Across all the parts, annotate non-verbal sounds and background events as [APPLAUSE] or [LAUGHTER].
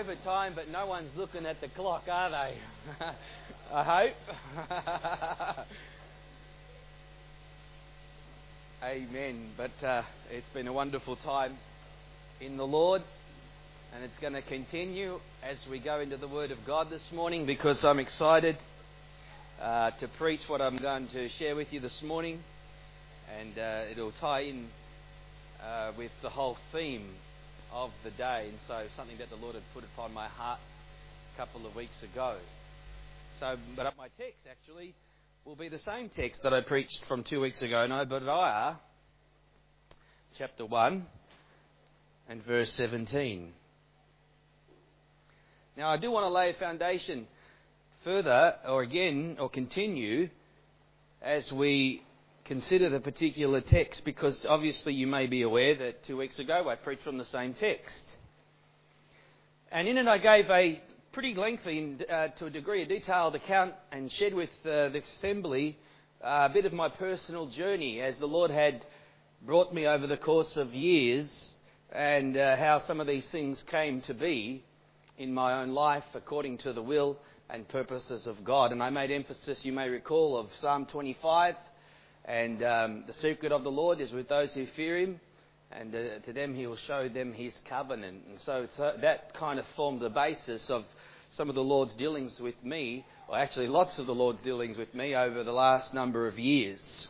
overtime, but no one's looking at the clock, are they? [LAUGHS] I hope. [LAUGHS] Amen. But uh, it's been a wonderful time in the Lord, and it's going to continue as we go into the Word of God this morning because I'm excited uh, to preach what I'm going to share with you this morning, and uh, it'll tie in uh, with the whole theme of the day, and so something that the Lord had put upon my heart a couple of weeks ago. So, but up my text actually will be the same text that I preached from two weeks ago in Obadiah, chapter 1 and verse 17. Now, I do want to lay a foundation further, or again, or continue, as we consider the particular text, because obviously you may be aware that two weeks ago I preached from the same text. And in it I gave a pretty lengthy, uh, to a degree, a detailed account and shared with uh, the assembly uh, a bit of my personal journey as the Lord had brought me over the course of years and uh, how some of these things came to be in my own life according to the will and purposes of God. And I made emphasis, you may recall, of Psalm 25 and um, the secret of the Lord is with those who fear Him and uh, to them he will show them his covenant. And so that kind of formed the basis of some of the Lord's dealings with me, or actually lots of the Lord's dealings with me over the last number of years.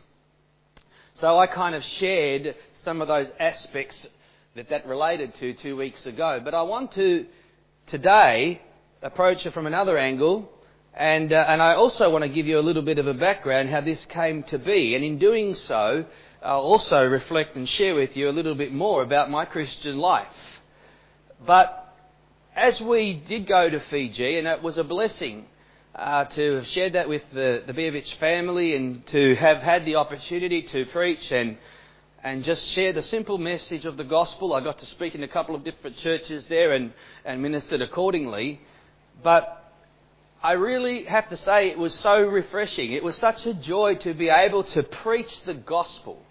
So I kind of shared some of those aspects that that related to two weeks ago. But I want to today approach it from another angle. And, uh, and I also want to give you a little bit of a background how this came to be. And in doing so, I'll also reflect and share with you a little bit more about my Christian life. But as we did go to Fiji, and it was a blessing uh, to have shared that with the, the Bievich family and to have had the opportunity to preach and and just share the simple message of the gospel. I got to speak in a couple of different churches there and, and ministered accordingly. But I really have to say it was so refreshing. It was such a joy to be able to preach the gospel.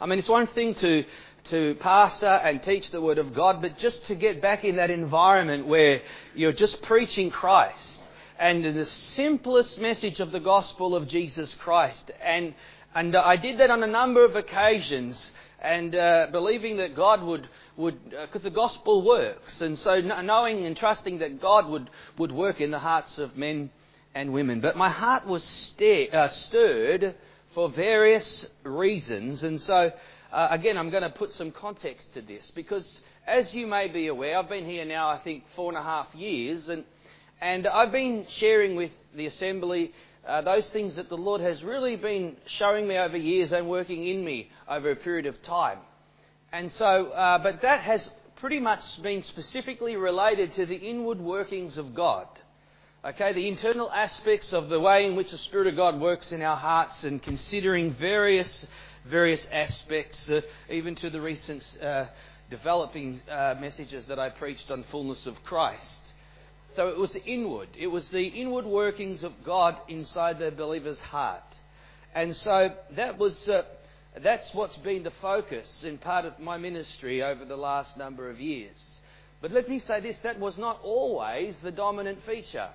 I mean, it's one thing to, to pastor and teach the Word of God, but just to get back in that environment where you're just preaching Christ and the simplest message of the gospel of Jesus Christ. And, and I did that on a number of occasions and uh, believing that God would, would because uh, the gospel works. And so knowing and trusting that God would, would work in the hearts of men and women. But my heart was uh, stirred for various reasons. And so, uh, again, I'm going to put some context to this because, as you may be aware, I've been here now, I think, four and a half years, and, and I've been sharing with the assembly uh, those things that the Lord has really been showing me over years and working in me over a period of time. And so, uh, but that has pretty much been specifically related to the inward workings of God. Okay, the internal aspects of the way in which the Spirit of God works in our hearts and considering various, various aspects, uh, even to the recent uh, developing uh, messages that I preached on fullness of Christ. So it was inward. It was the inward workings of God inside the believer's heart. And so that was, uh, that's what's been the focus in part of my ministry over the last number of years. But let me say this, that was not always the dominant feature.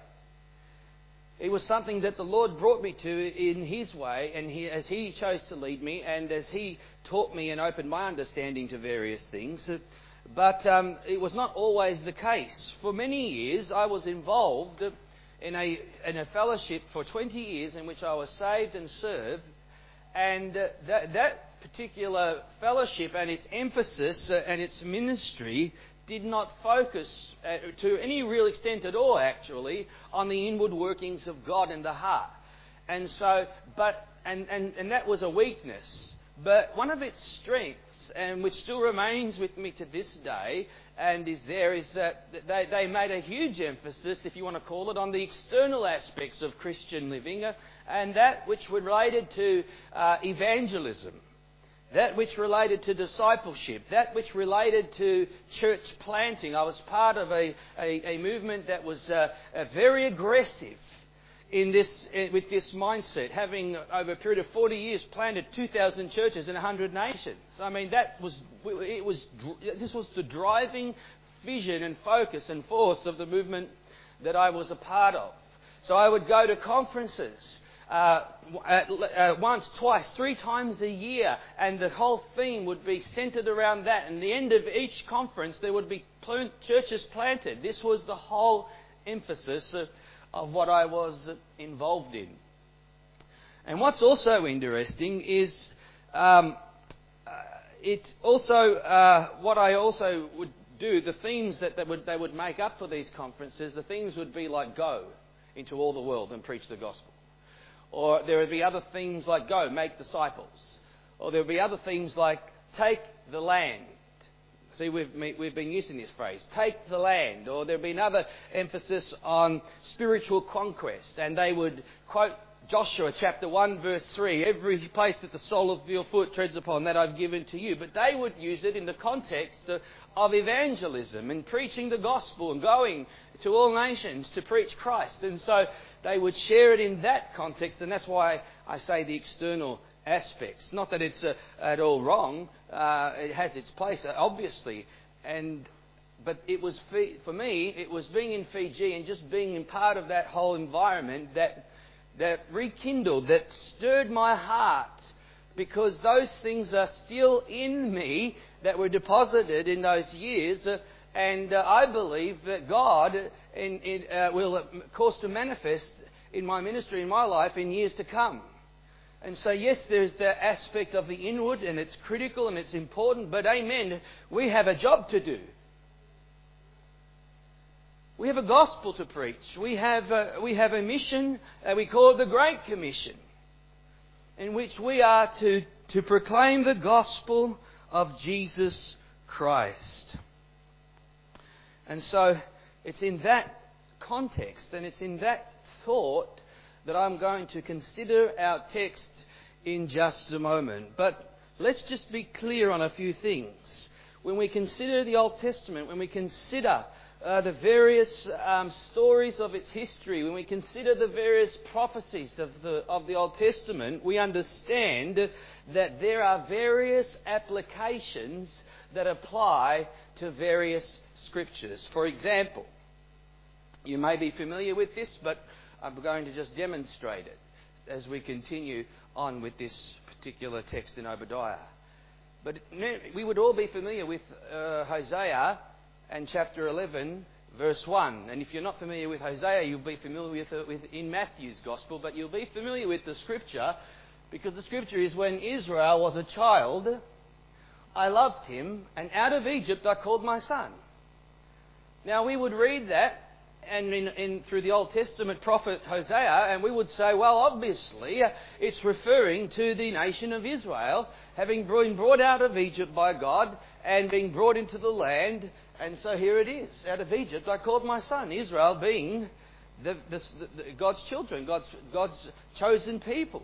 It was something that the Lord brought me to in His way, and he, as He chose to lead me, and as He taught me and opened my understanding to various things. But um, it was not always the case. For many years, I was involved in a, in a fellowship for 20 years in which I was saved and served, and uh, that, that particular fellowship and its emphasis uh, and its ministry did not focus uh, to any real extent at all, actually, on the inward workings of God in the heart. And so, but, and, and, and that was a weakness. But one of its strengths, and which still remains with me to this day, and is there, is that they, they made a huge emphasis, if you want to call it, on the external aspects of Christian living, uh, and that which related to uh, evangelism that which related to discipleship, that which related to church planting. I was part of a, a, a movement that was uh, very aggressive in this, uh, with this mindset, having over a period of 40 years planted 2,000 churches in 100 nations. I mean, that was, it was, this was the driving vision and focus and force of the movement that I was a part of. So I would go to conferences uh, uh, once, twice, three times a year, and the whole theme would be centered around that. And the end of each conference, there would be churches planted. This was the whole emphasis of, of what I was involved in. And what's also interesting is um, uh, it also uh, what I also would do. The themes that they would, they would make up for these conferences, the themes would be like go into all the world and preach the gospel, or there would be other themes like go make disciples, or there would be other themes like take the land. See, we've, we've been using this phrase, take the land. Or there would be another emphasis on spiritual conquest. And they would quote Joshua chapter 1 verse 3, every place that the sole of your foot treads upon, that I've given to you. But they would use it in the context of evangelism and preaching the gospel and going to all nations to preach Christ. And so they would share it in that context, and that's why I say the external aspects. Not that it's uh, at all wrong, uh, it has its place, uh, obviously. And but it was for me, it was being in Fiji and just being in part of that whole environment that that rekindled, that stirred my heart, because those things are still in me that were deposited in those years. Uh, and uh, I believe that God in, in, uh, will cause to manifest in my ministry, in my life, in years to come. And so, yes, there's the aspect of the inward, and it's critical and it's important, but amen, we have a job to do. We have a gospel to preach. We have a, we have a mission, uh, we call it the Great Commission, in which we are to, to proclaim the gospel of Jesus Christ. And so it's in that context and it's in that thought that I'm going to consider our text in just a moment. But let's just be clear on a few things. When we consider the Old Testament, when we consider uh, the various um, stories of its history, when we consider the various prophecies of the, of the Old Testament, we understand that there are various applications that apply to various scriptures. For example, you may be familiar with this, but I'm going to just demonstrate it as we continue on with this particular text in Obadiah. But we would all be familiar with uh, Hosea and chapter 11, verse 1. And if you're not familiar with Hosea, you'll be familiar with it with, in Matthew's Gospel, but you'll be familiar with the scripture because the scripture is when Israel was a child, I loved him, and out of Egypt I called my son. Now we would read that and in, in, through the Old Testament prophet Hosea, and we would say, well, obviously, it's referring to the nation of Israel having been brought out of Egypt by God and being brought into the land and so here it is. Out of Egypt, I called my son, Israel, being the, the, the, God's children, God's, God's chosen people.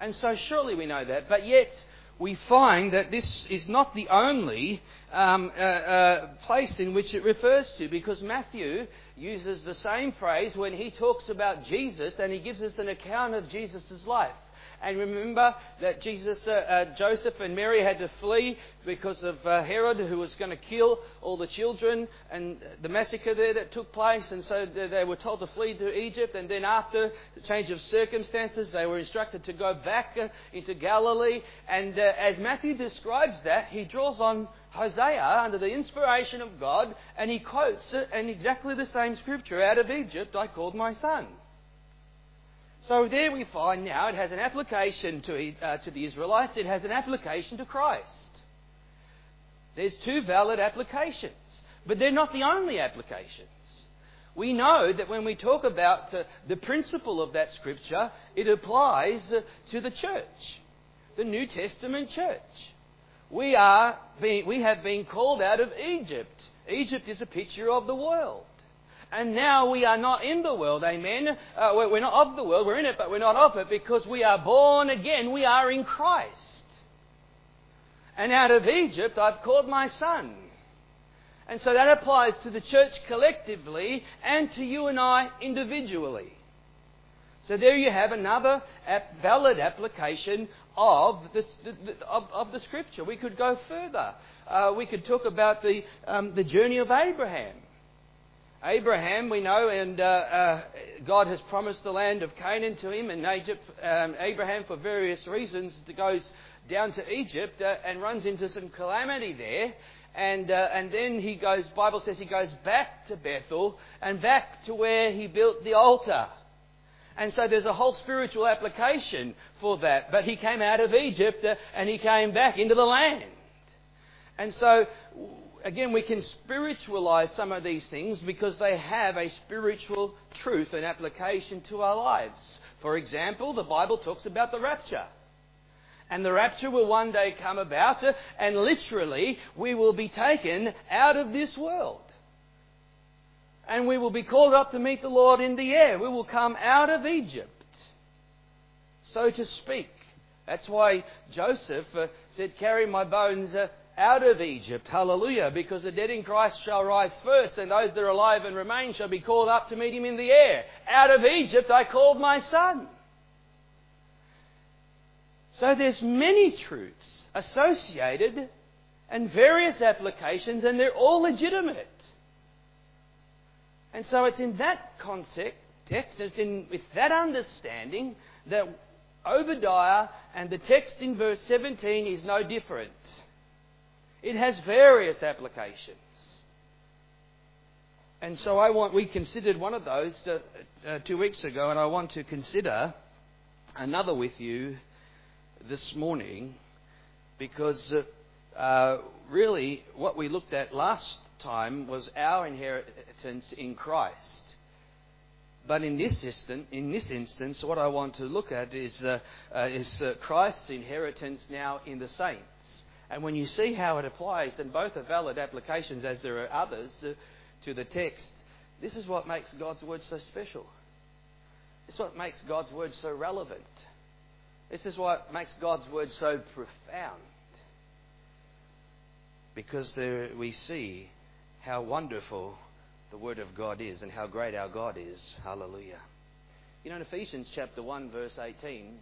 And so surely we know that. But yet, we find that this is not the only um, uh, uh, place in which it refers to, because Matthew uses the same phrase when he talks about Jesus and he gives us an account of Jesus' life. And remember that Jesus, uh, uh, Joseph and Mary had to flee because of uh, Herod, who was going to kill all the children, and the massacre there that took place. And so they were told to flee to Egypt. And then, after the change of circumstances, they were instructed to go back uh, into Galilee. And uh, as Matthew describes that, he draws on Hosea under the inspiration of God, and he quotes in exactly the same scripture out of Egypt, I called my son. So there we find now it has an application to, uh, to the Israelites, it has an application to Christ. There's two valid applications, but they're not the only applications. We know that when we talk about uh, the principle of that scripture, it applies uh, to the church, the New Testament church. We, are being, we have been called out of Egypt. Egypt is a picture of the world. And now we are not in the world, amen. Uh, we're not of the world, we're in it, but we're not of it because we are born again. We are in Christ. And out of Egypt I've called my son. And so that applies to the church collectively and to you and I individually. So there you have another valid application of the, of, of the scripture. We could go further. Uh, we could talk about the, um, the journey of Abraham. Abraham, we know, and uh, uh, God has promised the land of Canaan to him, and Egypt, um, Abraham, for various reasons, goes down to Egypt uh, and runs into some calamity there. And, uh, and then he goes, Bible says he goes back to Bethel and back to where he built the altar. And so there's a whole spiritual application for that. But he came out of Egypt uh, and he came back into the land. And so, again, we can spiritualize some of these things because they have a spiritual truth and application to our lives. For example, the Bible talks about the rapture. And the rapture will one day come about, uh, and literally, we will be taken out of this world and we will be called up to meet the Lord in the air. We will come out of Egypt, so to speak. That's why Joseph uh, said, Carry my bones uh, out of Egypt. Hallelujah. Because the dead in Christ shall rise first, and those that are alive and remain shall be called up to meet him in the air. Out of Egypt I called my son. So there's many truths associated and various applications, and they're all legitimate. And so it's in that context, it's in, with that understanding that Obadiah and the text in verse 17 is no different. It has various applications. And so I want, we considered one of those to, uh, two weeks ago, and I want to consider another with you this morning because uh, uh, really what we looked at last time was our inheritance in Christ. But in this, instant, in this instance, what I want to look at is, uh, uh, is uh, Christ's inheritance now in the saints. And when you see how it applies, and both are valid applications as there are others uh, to the text, this is what makes God's word so special. This is what makes God's word so relevant. This is what makes God's word so profound. Because there we see how wonderful the Word of God is and how great our God is. Hallelujah. You know, in Ephesians chapter 1, verse 18,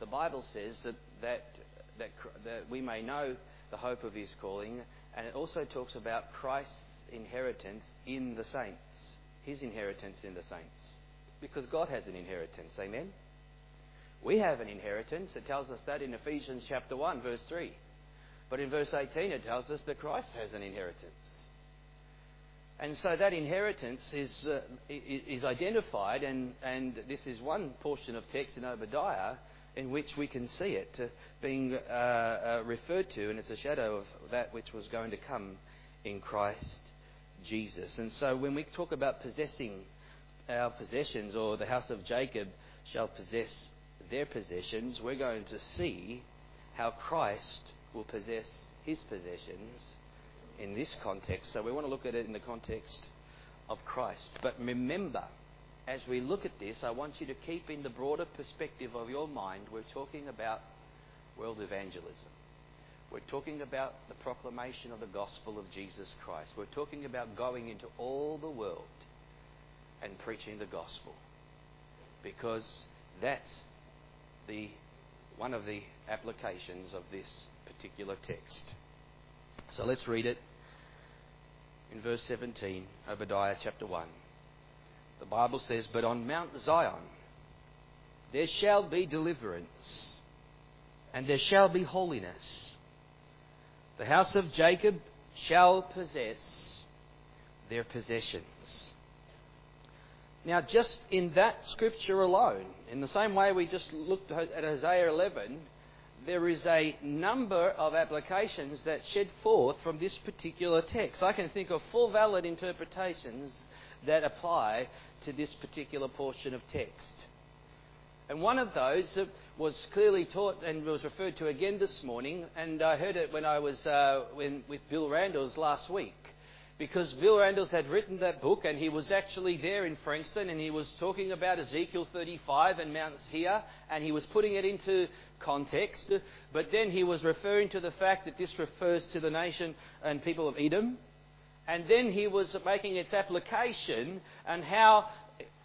the Bible says that, that, that, that we may know the hope of His calling, and it also talks about Christ's inheritance in the saints. His inheritance in the saints. Because God has an inheritance. Amen? We have an inheritance. It tells us that in Ephesians chapter 1, verse 3. But in verse 18, it tells us that Christ has an inheritance. And so that inheritance is, uh, is identified, and, and this is one portion of text in Obadiah in which we can see it being uh, uh, referred to, and it's a shadow of that which was going to come in Christ Jesus. And so when we talk about possessing our possessions, or the house of Jacob shall possess their possessions, we're going to see how Christ will possess his possessions in this context. So we want to look at it in the context of Christ. But remember, as we look at this, I want you to keep in the broader perspective of your mind, we're talking about world evangelism. We're talking about the proclamation of the gospel of Jesus Christ. We're talking about going into all the world and preaching the gospel. Because that's the one of the applications of this particular text. So let's read it in verse 17, Obadiah chapter 1. The Bible says, But on Mount Zion there shall be deliverance, and there shall be holiness. The house of Jacob shall possess their possessions. Now, just in that scripture alone, in the same way we just looked at Isaiah 11, there is a number of applications that shed forth from this particular text. I can think of four valid interpretations that apply to this particular portion of text. And one of those was clearly taught and was referred to again this morning, and I heard it when I was uh, when, with Bill Randalls last week because Bill Randalls had written that book and he was actually there in Frankston and he was talking about Ezekiel 35 and Mount Seir and he was putting it into context. But then he was referring to the fact that this refers to the nation and people of Edom. And then he was making its application and how,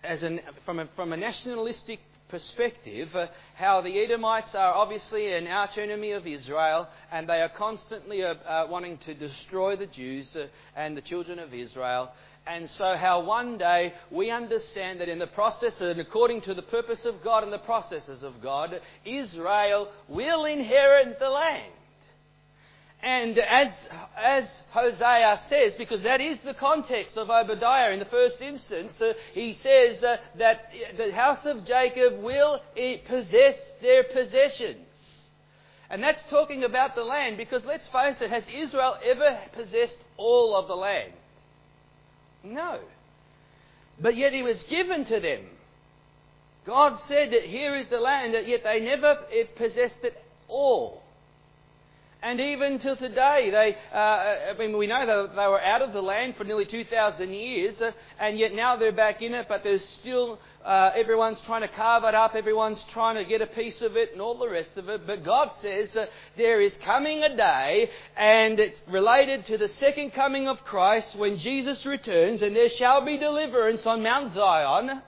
an, from, a, from a nationalistic perspective uh, how the Edomites are obviously an arch enemy of Israel and they are constantly uh, uh, wanting to destroy the Jews uh, and the children of Israel. And so, how one day we understand that in the process and according to the purpose of God and the processes of God, Israel will inherit the land. And as, as Hosea says, because that is the context of Obadiah in the first instance, uh, he says uh, that the house of Jacob will possess their possessions. And that's talking about the land, because let's face it, has Israel ever possessed all of the land? No. But yet it was given to them. God said that here is the land, yet they never possessed it all. And even till today, they, uh, I mean, we know that they were out of the land for nearly 2,000 years, uh, and yet now they're back in it, but there's still, uh, everyone's trying to carve it up, everyone's trying to get a piece of it and all the rest of it. But God says that there is coming a day, and it's related to the second coming of Christ when Jesus returns, and there shall be deliverance on Mount Zion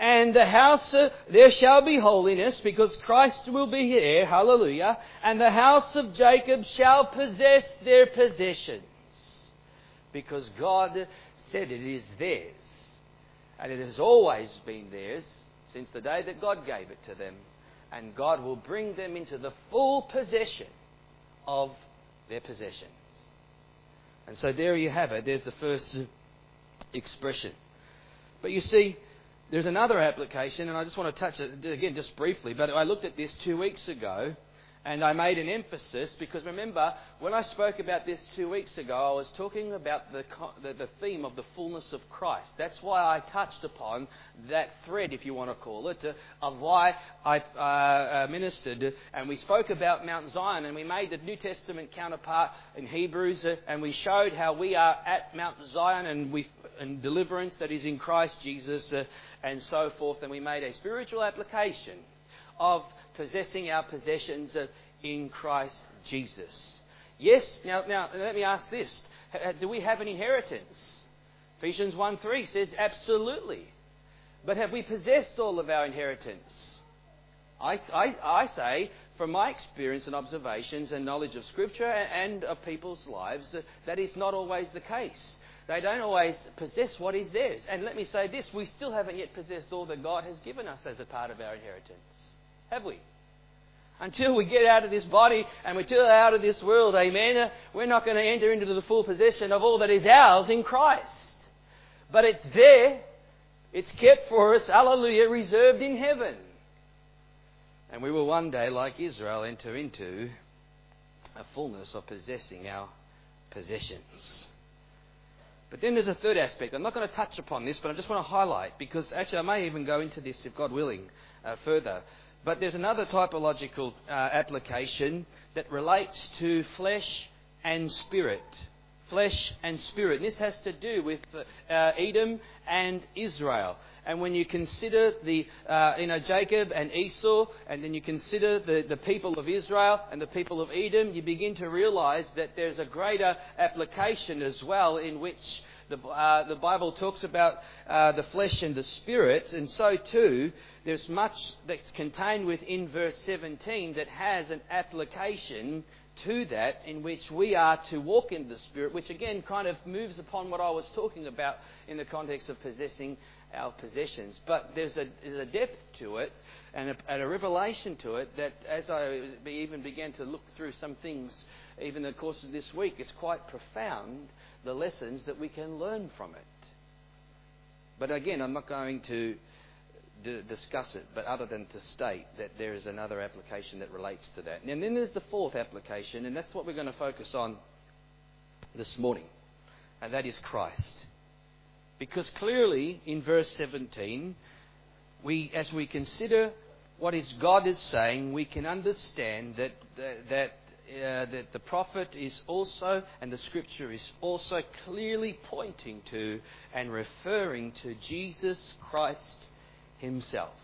and the house, uh, there shall be holiness, because Christ will be there, hallelujah, and the house of Jacob shall possess their possessions, because God said it is theirs, and it has always been theirs since the day that God gave it to them, and God will bring them into the full possession of their possessions. And so there you have it, there's the first expression. But you see, there's another application, and I just want to touch it again just briefly, but I looked at this two weeks ago. And I made an emphasis because remember, when I spoke about this two weeks ago, I was talking about the, the, the, theme of the fullness of Christ. That's why I touched upon that thread, if you want to call it, of why I uh, uh, ministered. And we spoke about Mount Zion, and we made the New Testament counterpart in Hebrews, and we showed how we are at Mount Zion and, we, and deliverance that is in Christ Jesus, uh, and so forth. And we made a spiritual application of possessing our possessions in Christ Jesus. Yes, now, now let me ask this. Do we have an inheritance? Ephesians 1 3 says absolutely. But have we possessed all of our inheritance? I, I, I say, from my experience and observations and knowledge of Scripture and of people's lives, that is not always the case. They don't always possess what is theirs. And let me say this we still haven't yet possessed all that God has given us as a part of our inheritance. Have we? Until we get out of this body and we get out of this world, amen, we're not going to enter into the full possession of all that is ours in Christ. But it's there, it's kept for us, hallelujah, reserved in heaven. And we will one day, like Israel, enter into a fullness of possessing our possessions. But then there's a third aspect. I'm not going to touch upon this, but I just want to highlight because actually I may even go into this, if God willing, uh, further. But there's another typological uh, application that relates to flesh and spirit. Flesh and spirit. And this has to do with uh, Edom and Israel. And when you consider the, uh, you know, Jacob and Esau, and then you consider the, the people of Israel and the people of Edom, you begin to realize that there's a greater application as well in which the, uh, the Bible talks about uh, the flesh and the spirit, and so too, there's much that's contained within verse 17 that has an application to that in which we are to walk in the Spirit, which again kind of moves upon what I was talking about in the context of possessing our possessions. But there's a, there's a depth to it and a, and a revelation to it that as I even began to look through some things, even in the course of this week, it's quite profound the lessons that we can learn from it. But again, I'm not going to d- discuss it, but other than to state that there is another application that relates to that. And then there's the fourth application, and that's what we're going to focus on this morning, and that is Christ. Because clearly in verse 17, we, as we consider what is God is saying, we can understand that, that uh, that the prophet is also, and the scripture is also clearly pointing to and referring to Jesus Christ himself.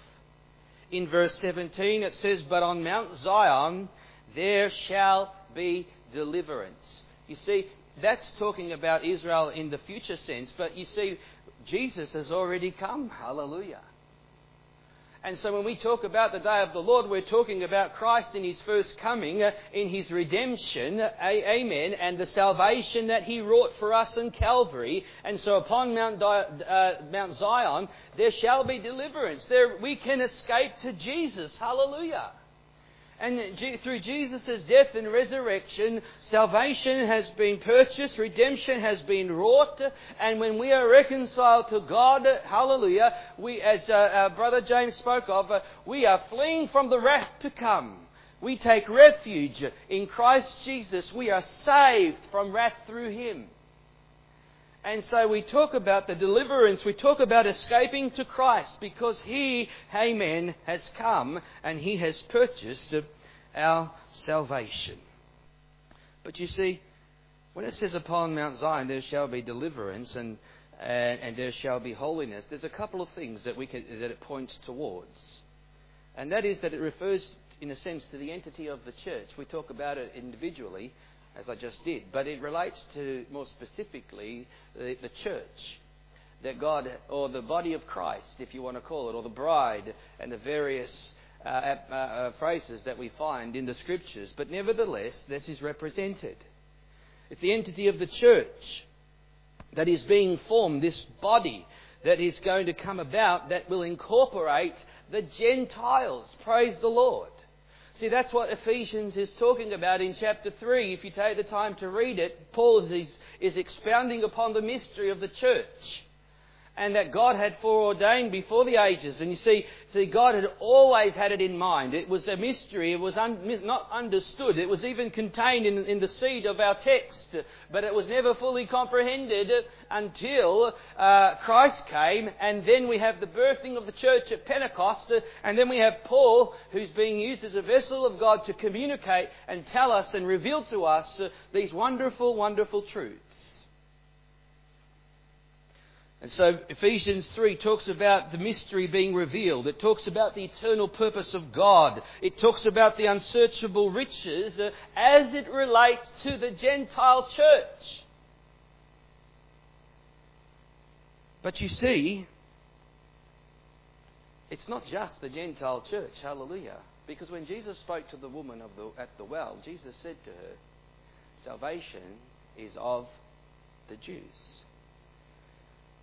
In verse 17 it says, But on Mount Zion there shall be deliverance. You see, that's talking about Israel in the future sense, but you see, Jesus has already come. Hallelujah. And so when we talk about the day of the Lord, we're talking about Christ in his first coming, uh, in his redemption, amen, and the salvation that he wrought for us in Calvary. And so upon Mount, uh, Mount Zion, there shall be deliverance. There, we can escape to Jesus. Hallelujah. And through Jesus' death and resurrection, salvation has been purchased, redemption has been wrought, and when we are reconciled to God, hallelujah, we, as uh, brother James spoke of, uh, we are fleeing from the wrath to come. We take refuge in Christ Jesus. We are saved from wrath through Him. And so we talk about the deliverance, we talk about escaping to Christ because He, amen, has come and He has purchased our salvation. But you see, when it says upon Mount Zion there shall be deliverance and, and, and there shall be holiness, there's a couple of things that, we can, that it points towards. And that is that it refers, in a sense, to the entity of the church. We talk about it individually, as I just did, but it relates to more specifically the, the church. That God, or the body of Christ, if you want to call it, or the bride, and the various uh, uh, uh, phrases that we find in the scriptures. But nevertheless, this is represented. It's the entity of the church that is being formed, this body that is going to come about that will incorporate the Gentiles. Praise the Lord. See, that's what Ephesians is talking about in chapter 3. If you take the time to read it, Paul is, is expounding upon the mystery of the church and that God had foreordained before the ages. And you see, see, God had always had it in mind. It was a mystery. It was un, not understood. It was even contained in, in, the seed of our text, but it was never fully comprehended until uh, Christ came. And then we have the birthing of the church at Pentecost, and then we have Paul, who's being used as a vessel of God to communicate and tell us and reveal to us these wonderful, wonderful truths. And so Ephesians 3 talks about the mystery being revealed. It talks about the eternal purpose of God. It talks about the unsearchable riches uh, as it relates to the Gentile church. But you see, it's not just the Gentile church, hallelujah. Because when Jesus spoke to the woman the, at the well, Jesus said to her, Salvation is of the Jews.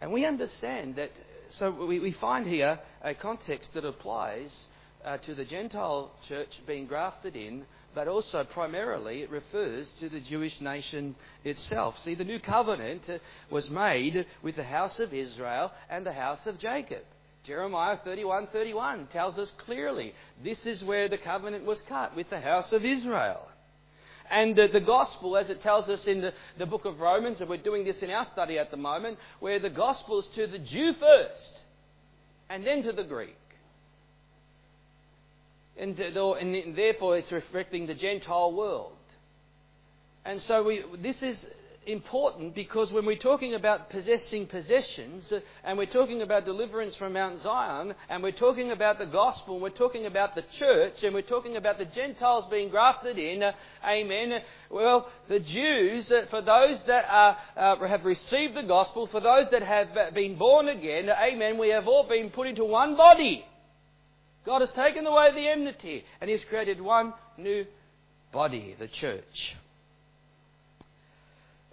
And we understand that, so we, we find here a context that applies uh, to the Gentile church being grafted in, but also primarily it refers to the Jewish nation itself. See, the new covenant uh, was made with the house of Israel and the house of Jacob. Jeremiah 31:31 tells us clearly this is where the covenant was cut with the house of Israel. And uh, the gospel, as it tells us in the, the book of Romans, and we're doing this in our study at the moment, where the gospel is to the Jew first, and then to the Greek. And, uh, and therefore, it's reflecting the Gentile world. And so we, this is important because when we're talking about possessing possessions uh, and we're talking about deliverance from Mount Zion and we're talking about the gospel and we're talking about the church and we're talking about the Gentiles being grafted in, uh, amen. Well, the Jews, uh, for those that are, uh, have received the gospel, for those that have been born again, amen, we have all been put into one body. God has taken away the enmity and He's created one new body, the church.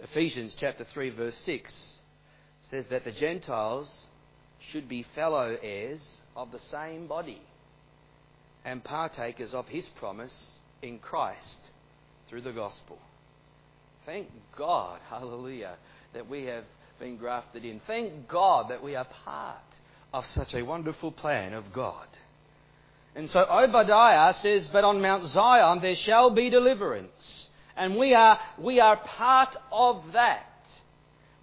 Ephesians chapter 3 verse 6 says that the Gentiles should be fellow heirs of the same body and partakers of his promise in Christ through the gospel. Thank God, [LAUGHS] hallelujah, that we have been grafted in. Thank God that we are part of such a wonderful plan of God. And so Obadiah says, But on Mount Zion there shall be deliverance and we are, we are part of that.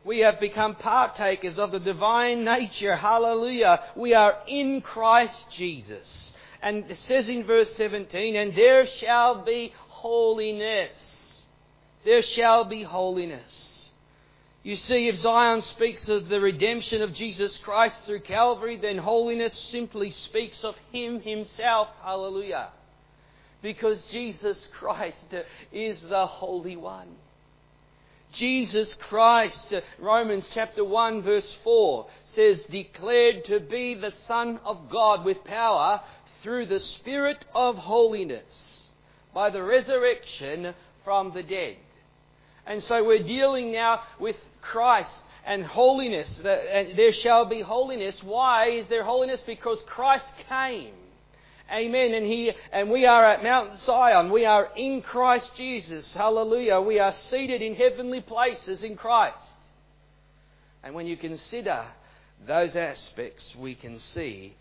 We have become partakers of the divine nature. Hallelujah. We are in Christ Jesus. And it says in verse 17, and there shall be holiness. There shall be holiness. You see, if Zion speaks of the redemption of Jesus Christ through Calvary, then holiness simply speaks of Him Himself. Hallelujah because Jesus Christ is the Holy One. Jesus Christ, Romans chapter 1 verse 4 says, declared to be the Son of God with power through the Spirit of holiness by the resurrection from the dead. And so we're dealing now with Christ and holiness. There shall be holiness. Why is there holiness? Because Christ came. Amen. And he and we are at Mount Zion. We are in Christ Jesus. Hallelujah. We are seated in heavenly places in Christ. And when you consider those aspects, we can see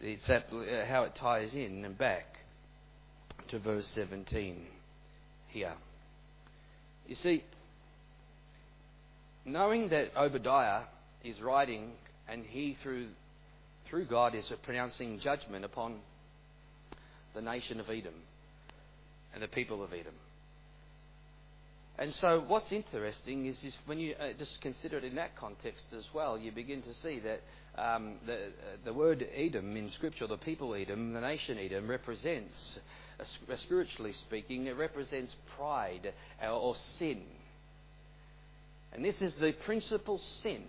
uh, how it ties in and back to verse 17 here. You see, knowing that Obadiah is writing and he, through, through God, is pronouncing judgment upon the nation of Edom and the people of Edom. And so, what's interesting is, is when you uh, just consider it in that context as well, you begin to see that um, the, uh, the word Edom in Scripture, the people Edom, the nation Edom, represents, uh, spiritually speaking, it represents pride or, or sin. And this is the principal sin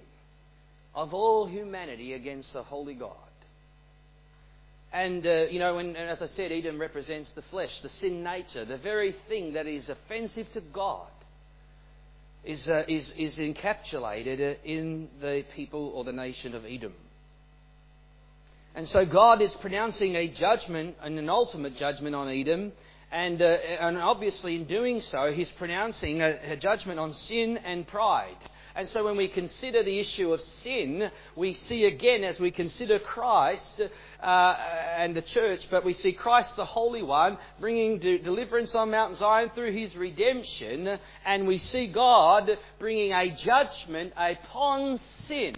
of all humanity against the holy God. And, uh, you know, and, and as I said, Edom represents the flesh, the sin nature, the very thing that is offensive to God is, uh, is, is encapsulated in the people or the nation of Edom. And so God is pronouncing a judgment, an ultimate judgment on Edom, and, uh, and obviously, in doing so, he's pronouncing a, a, judgment on sin and pride. And so, when we consider the issue of sin, we see again, as we consider Christ uh, and the church, but we see Christ the Holy One bringing de- deliverance on Mount Zion through his redemption, and we see God bringing a judgment upon sin.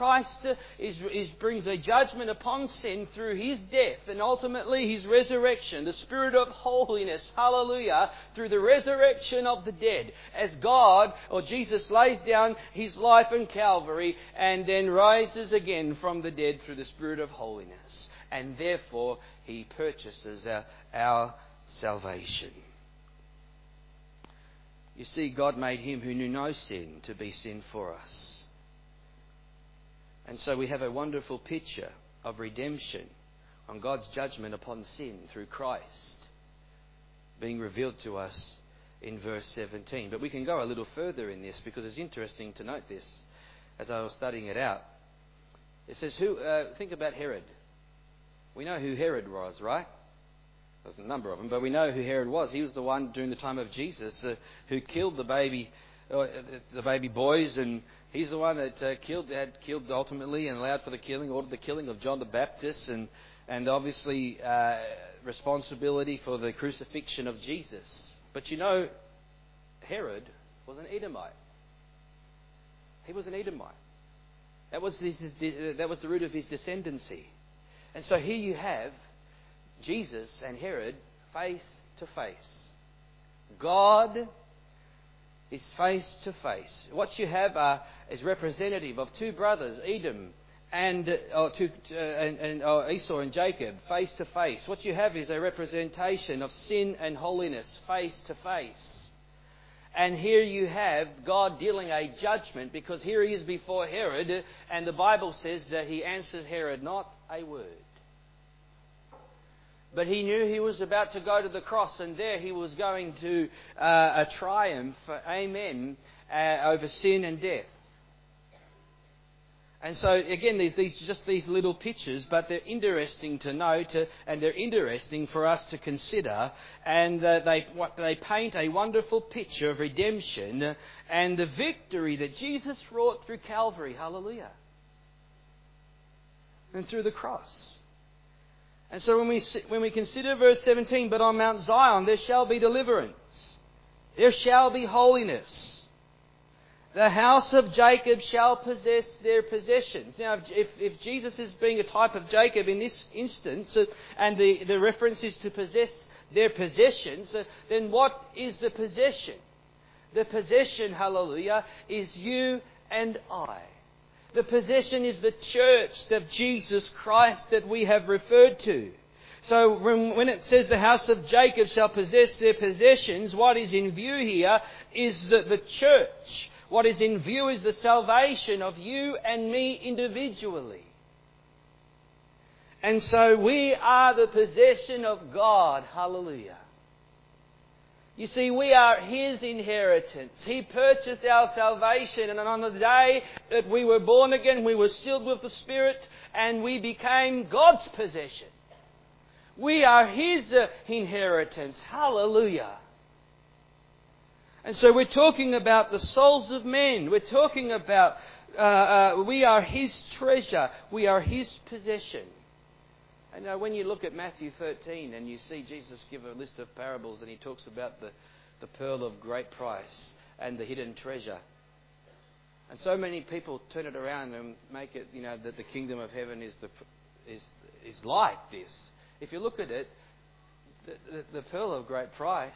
Christ is, is, brings a judgment upon sin through his death and ultimately his resurrection, the spirit of holiness, hallelujah, through the resurrection of the dead. As God or Jesus lays down his life in Calvary and then rises again from the dead through the spirit of holiness. And therefore he purchases our, our salvation. You see, God made him who knew no sin to be sin for us and so we have a wonderful picture of redemption on God's judgment upon sin through Christ being revealed to us in verse 17. But we can go a little further in this because it's interesting to note this as I was studying it out. It says, "Who? Uh, think about Herod. We know who Herod was, right? There's a number of them, but we know who Herod was. He was the one during the time of Jesus uh, who killed the baby, uh, the baby boys and He's the one that uh, killed, had killed ultimately and allowed for the killing, ordered the killing of John the Baptist, and and obviously uh, responsibility for the crucifixion of Jesus. But you know, Herod was an Edomite. He was an Edomite. That was his, his, that was the root of his descendancy. And so here you have Jesus and Herod face to face. God is face to face. What you have uh, is representative of two brothers, Edom and, uh, two, uh, and, and uh, Esau and Jacob, face to face. What you have is a representation of sin and holiness, face to face. And here you have God dealing a judgment because here he is before Herod, and the Bible says that he answers Herod not a word. But he knew he was about to go to the cross, and there he was going to uh, a triumph, amen, uh, over sin and death. And so, again, these, these just these little pictures, but they're interesting to note, uh, and they're interesting for us to consider. And uh, they, what, they paint a wonderful picture of redemption and the victory that Jesus wrought through Calvary. Hallelujah. And through the cross. And so when we, when we consider verse 17, but on Mount Zion there shall be deliverance, there shall be holiness. The house of Jacob shall possess their possessions. Now, if, if Jesus is being a type of Jacob in this instance, uh, and the, the reference is to possess their possessions, uh, then what is the possession? The possession, hallelujah, is you and I. The possession is the church of Jesus Christ that we have referred to. So when it says the house of Jacob shall possess their possessions, what is in view here is the church. What is in view is the salvation of you and me individually. And so we are the possession of God. Hallelujah. You see, we are His inheritance. He purchased our salvation, and on the day that we were born again, we were sealed with the Spirit, and we became God's possession. We are His uh, inheritance. Hallelujah. And so we're talking about the souls of men. We're talking about uh, uh, we are His treasure. We are His possession. And uh, when you look at Matthew 13 and you see Jesus give a list of parables and he talks about the, the pearl of great price and the hidden treasure. And so many people turn it around and make it, you know, that the kingdom of heaven is, the, is, is like this. If you look at it, the, the, the pearl of great price,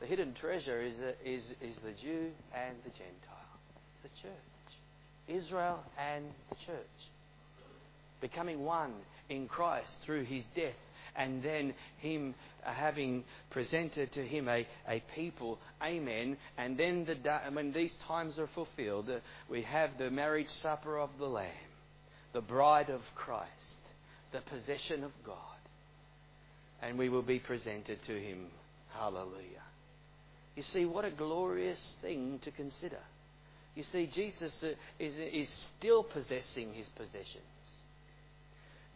the hidden treasure is, a, is, is the Jew and the Gentile. It's the church. Israel and the church. Becoming one in Christ through his death and then him uh, having presented to him a, a people, amen. And then the, when these times are fulfilled, uh, we have the marriage supper of the Lamb, the bride of Christ, the possession of God, and we will be presented to him. Hallelujah. You see, what a glorious thing to consider. You see, Jesus uh, is, is still possessing his possessions.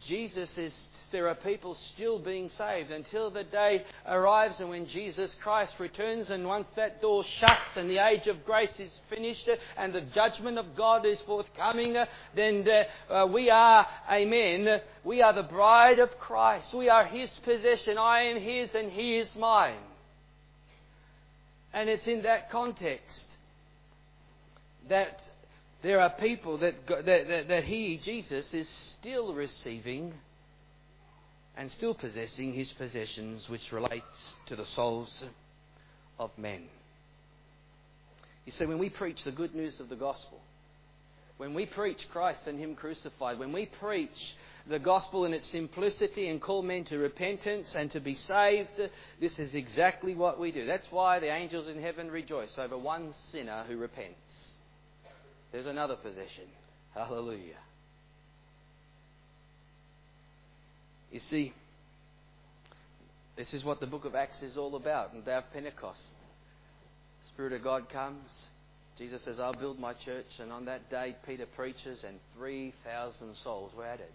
Jesus is, there are people still being saved until the day arrives and when Jesus Christ returns and once that door shuts and the age of grace is finished and the judgment of God is forthcoming, then uh, we are, amen, we are the bride of Christ. We are His possession. I am His and He is mine. And it's in that context that there are people that, that, that, that he, Jesus, is still receiving and still possessing his possessions which relates to the souls of men. You see, when we preach the good news of the gospel, when we preach Christ and Him crucified, when we preach the gospel in its simplicity and call men to repentance and to be saved, this is exactly what we do. That's why the angels in heaven rejoice over one sinner who repents. There's another possession. Hallelujah. You see, this is what the book of Acts is all about. And day of Pentecost, Spirit of God comes. Jesus says, I'll build my church. And on that day, Peter preaches, and 3,000 souls were added.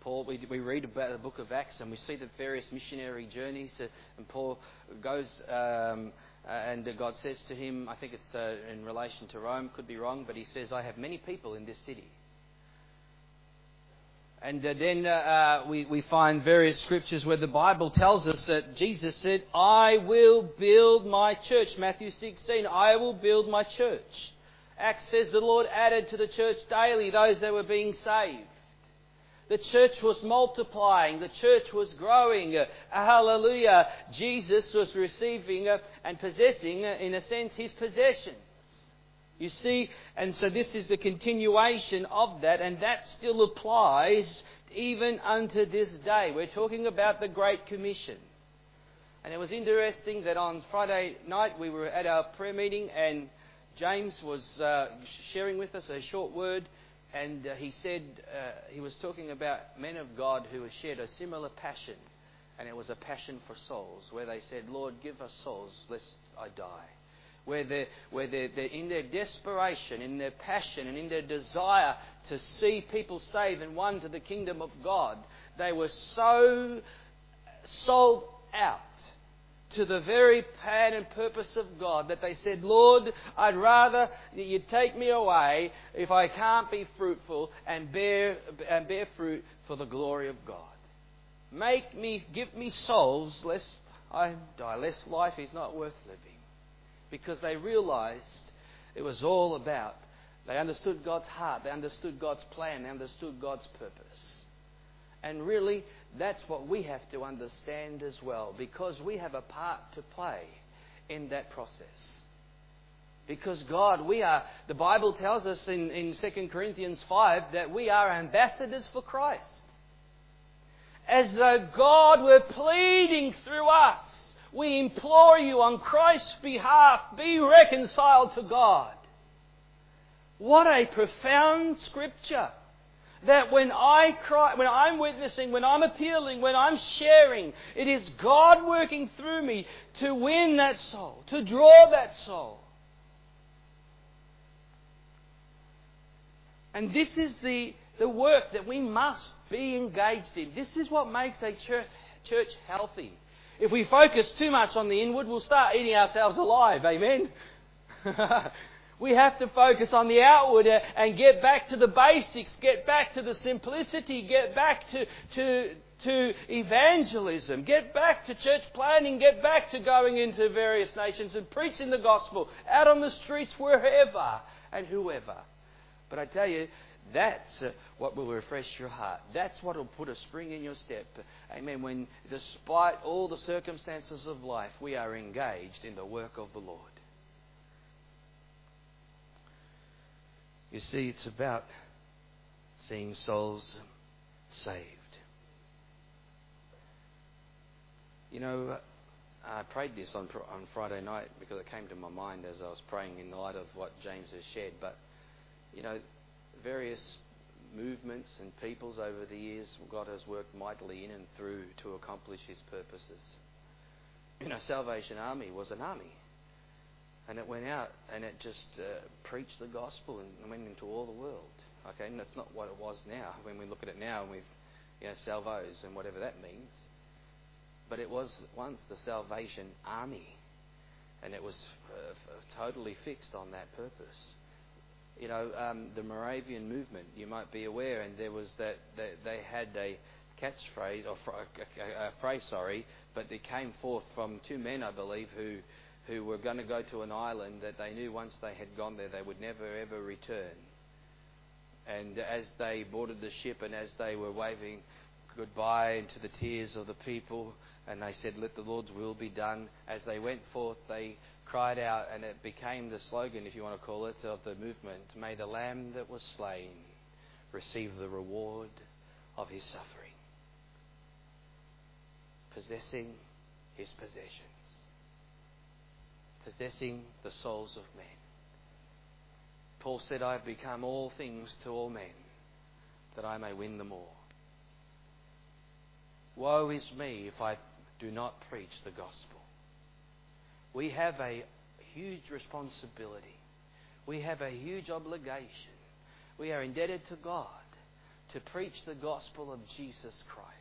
Paul, we, we read about the book of Acts and we see the various missionary journeys. Uh, and Paul goes um, uh, and God says to him, I think it's uh, in relation to Rome, could be wrong, but he says, I have many people in this city. And uh, then uh, uh, we, we find various scriptures where the Bible tells us that Jesus said, I will build my church. Matthew 16, I will build my church. Acts says the Lord added to the church daily those that were being saved. The church was multiplying. The church was growing. Hallelujah. Jesus was receiving and possessing, in a sense, his possessions. You see, and so this is the continuation of that, and that still applies even unto this day. We're talking about the Great Commission. And it was interesting that on Friday night we were at our prayer meeting, and James was uh, sharing with us a short word and uh, he said, uh, he was talking about men of God who shared a similar passion. And it was a passion for souls, where they said, Lord, give us souls, lest I die. Where, they're, where they're, they're in their desperation, in their passion, and in their desire to see people saved and won to the kingdom of God, they were so sold out to the very plan and purpose of God that they said, Lord, I'd rather that you take me away if I can't be fruitful and bear, and bear fruit for the glory of God. Make me, give me souls lest I die, lest life is not worth living. Because they realized it was all about, they understood God's heart, they understood God's plan, they understood God's purpose. And really, that's what we have to understand as well, because we have a part to play in that process. Because God, we are, the Bible tells us in, in 2 Corinthians 5 that we are ambassadors for Christ. as though God were pleading through us. We implore you on Christ's behalf, be reconciled to God. What a profound scripture. That when I cry, when I'm witnessing, when I'm appealing, when I'm sharing, it is God working through me to win that soul, to draw that soul. And this is the, the work that we must be engaged in. This is what makes a church, church healthy. If we focus too much on the inward, we'll start eating ourselves alive. Amen? [LAUGHS] we have to focus on the outward and get back to the basics, get back to the simplicity, get back to, to, to evangelism, get back to church planning, get back to going into various nations and preaching the gospel out on the streets wherever and whoever. But I tell you, that's uh, what will refresh your heart. That's what will put a spring in your step. Amen. When, despite all the circumstances of life, we are engaged in the work of the Lord. You see, it's about seeing souls saved. You know, I prayed this on, on Friday night because it came to my mind as I was praying in light of what James has shared. But you know, various movements and peoples over the years, God has worked mightily in and through to accomplish His purposes. You know, Salvation Army was an army. And it went out and it just uh, preached the gospel and went into all the world. Okay, and that's not what it was now. When we look at it now and we've, you know, salvos and whatever that means. But it was once the Salvation Army. And it was uh, totally fixed on that purpose you know, um, the Moravian movement, you might be aware, and there was that, that they had a catchphrase, or a, a, a phrase, sorry, but it came forth from two men, I believe, who, who were going to go to an island that they knew once they had gone there, they would never ever return. And as they boarded the ship and as they were waving goodbye into the tears of the people, and they said, Let the Lord's will be done, as they went forth, they cried out, and it became the slogan, if you want to call it, of the movement May the Lamb that was slain receive the reward of his suffering, possessing his possessions, possessing the souls of men. Paul said, I have become all things to all men, that I may win them all. Woe is me if I do not preach the gospel. We have a huge responsibility. We have a huge obligation. We are indebted to God to preach the gospel of Jesus Christ.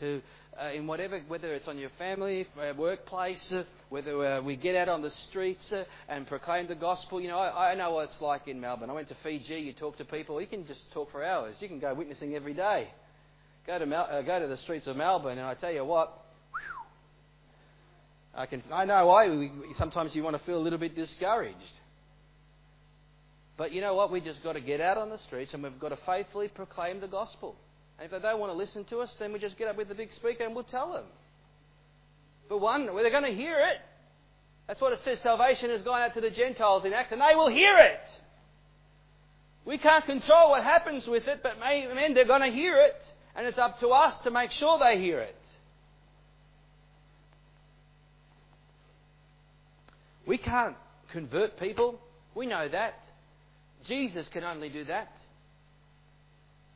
To, uh, in whatever, whether it's on your family, uh, workplace, uh, whether uh, we get out on the streets uh, and proclaim the gospel. You know, I, I, know what it's like in Melbourne. I went to Fiji. You talk to people. You can just talk for hours. You can go witnessing every day. Go to uh, go to the streets of Melbourne, and I tell you what, I can I know why we, sometimes you want to feel a little bit discouraged. But you know what? We just got to get out on the streets and we've got to faithfully proclaim the gospel. And if they don't want to listen to us, then we just get up with the big speaker and we'll tell them. But one, they're going to hear it. That's what it says. Salvation has gone out to the Gentiles in Acts, and they will hear it. We can't control what happens with it, but men, they're going to hear it, and it's up to us to make sure they hear it. We can't convert people. We know that. Jesus can only do that.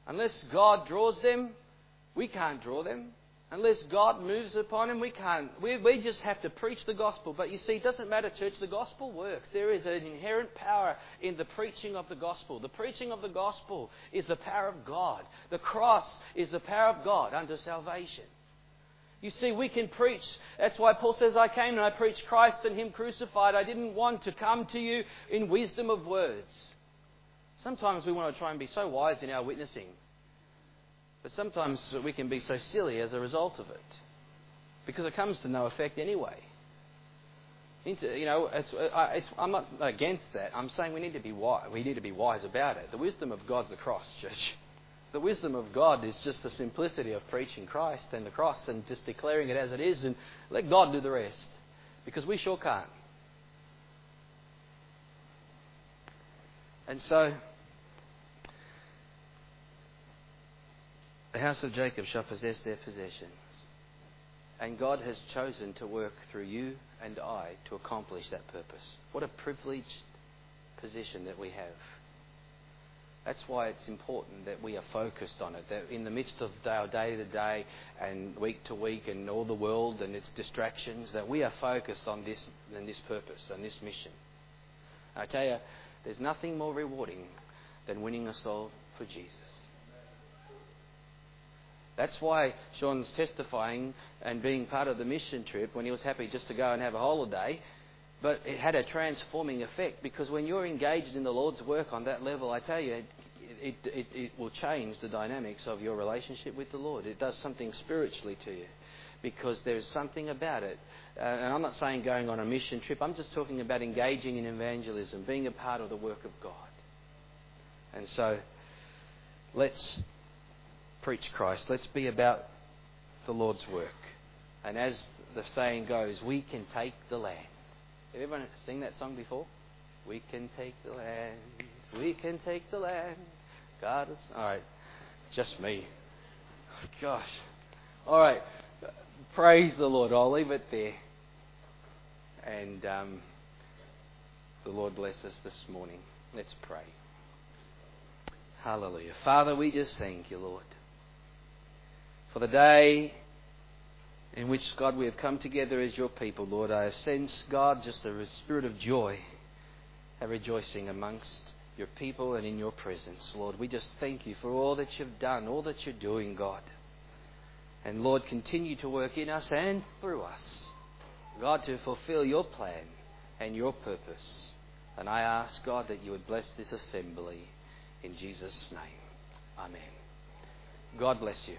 Unless God draws them, we can't draw them. Unless God moves upon them, we can't. We, we just have to preach the gospel. But you see, it doesn't matter, church. The gospel works. There is an inherent power in the preaching of the gospel. The preaching of the gospel is the power of God. The cross is the power of God unto salvation. You see, we can preach. That's why Paul says, I came and I preached Christ and Him crucified. I didn't want to come to you in wisdom of words. Sometimes we want to try and be so wise in our witnessing. But sometimes we can be so silly as a result of it. Because it comes to no effect anyway. You know, it's, it's, I'm not against that. I'm saying we need to be wise. We need to be wise about it. The wisdom of God's the cross, church. [LAUGHS] The wisdom of God is just the simplicity of preaching Christ and the cross and just declaring it as it is and let God do the rest. Because we sure can't. And so, the house of Jacob shall possess their possessions. And God has chosen to work through you and I to accomplish that purpose. What a privileged position that we have. That's why it's important that we are focused on it. That in the midst of our day to day and week to week and all the world and its distractions, that we are focused on this and this purpose and this mission. I tell you, there's nothing more rewarding than winning a soul for Jesus. That's why Sean's testifying and being part of the mission trip when he was happy just to go and have a holiday but it had a transforming effect because when you're engaged in the Lord's work on that level, I tell you, it, it, it, it, will change the dynamics of your relationship with the Lord. It does something spiritually to you because there's something about it. Uh, and I'm not saying going on a mission trip, I'm just talking about engaging in evangelism, being a part of the work of God. And so, let's preach Christ. Let's be about the Lord's work. And as the saying goes, we can take the land. Have everyone sing that song before? We can take the land. We can take the land. God is. All right. Just me. Gosh. All right. Praise the Lord. I'll leave it there. And um, the Lord bless us this morning. Let's pray. Hallelujah. Father, we just thank you, Lord, for the day in which, God, we have come together as your people, Lord. I have sensed, God, just a spirit of joy, a rejoicing amongst your people and in your presence, Lord. We just thank you for all that you've done, all that you're doing, God. And Lord, continue to work in us and through us, God, to fulfill your plan and your purpose. And I ask, God, that you would bless this assembly in Jesus' name. Amen. God bless you.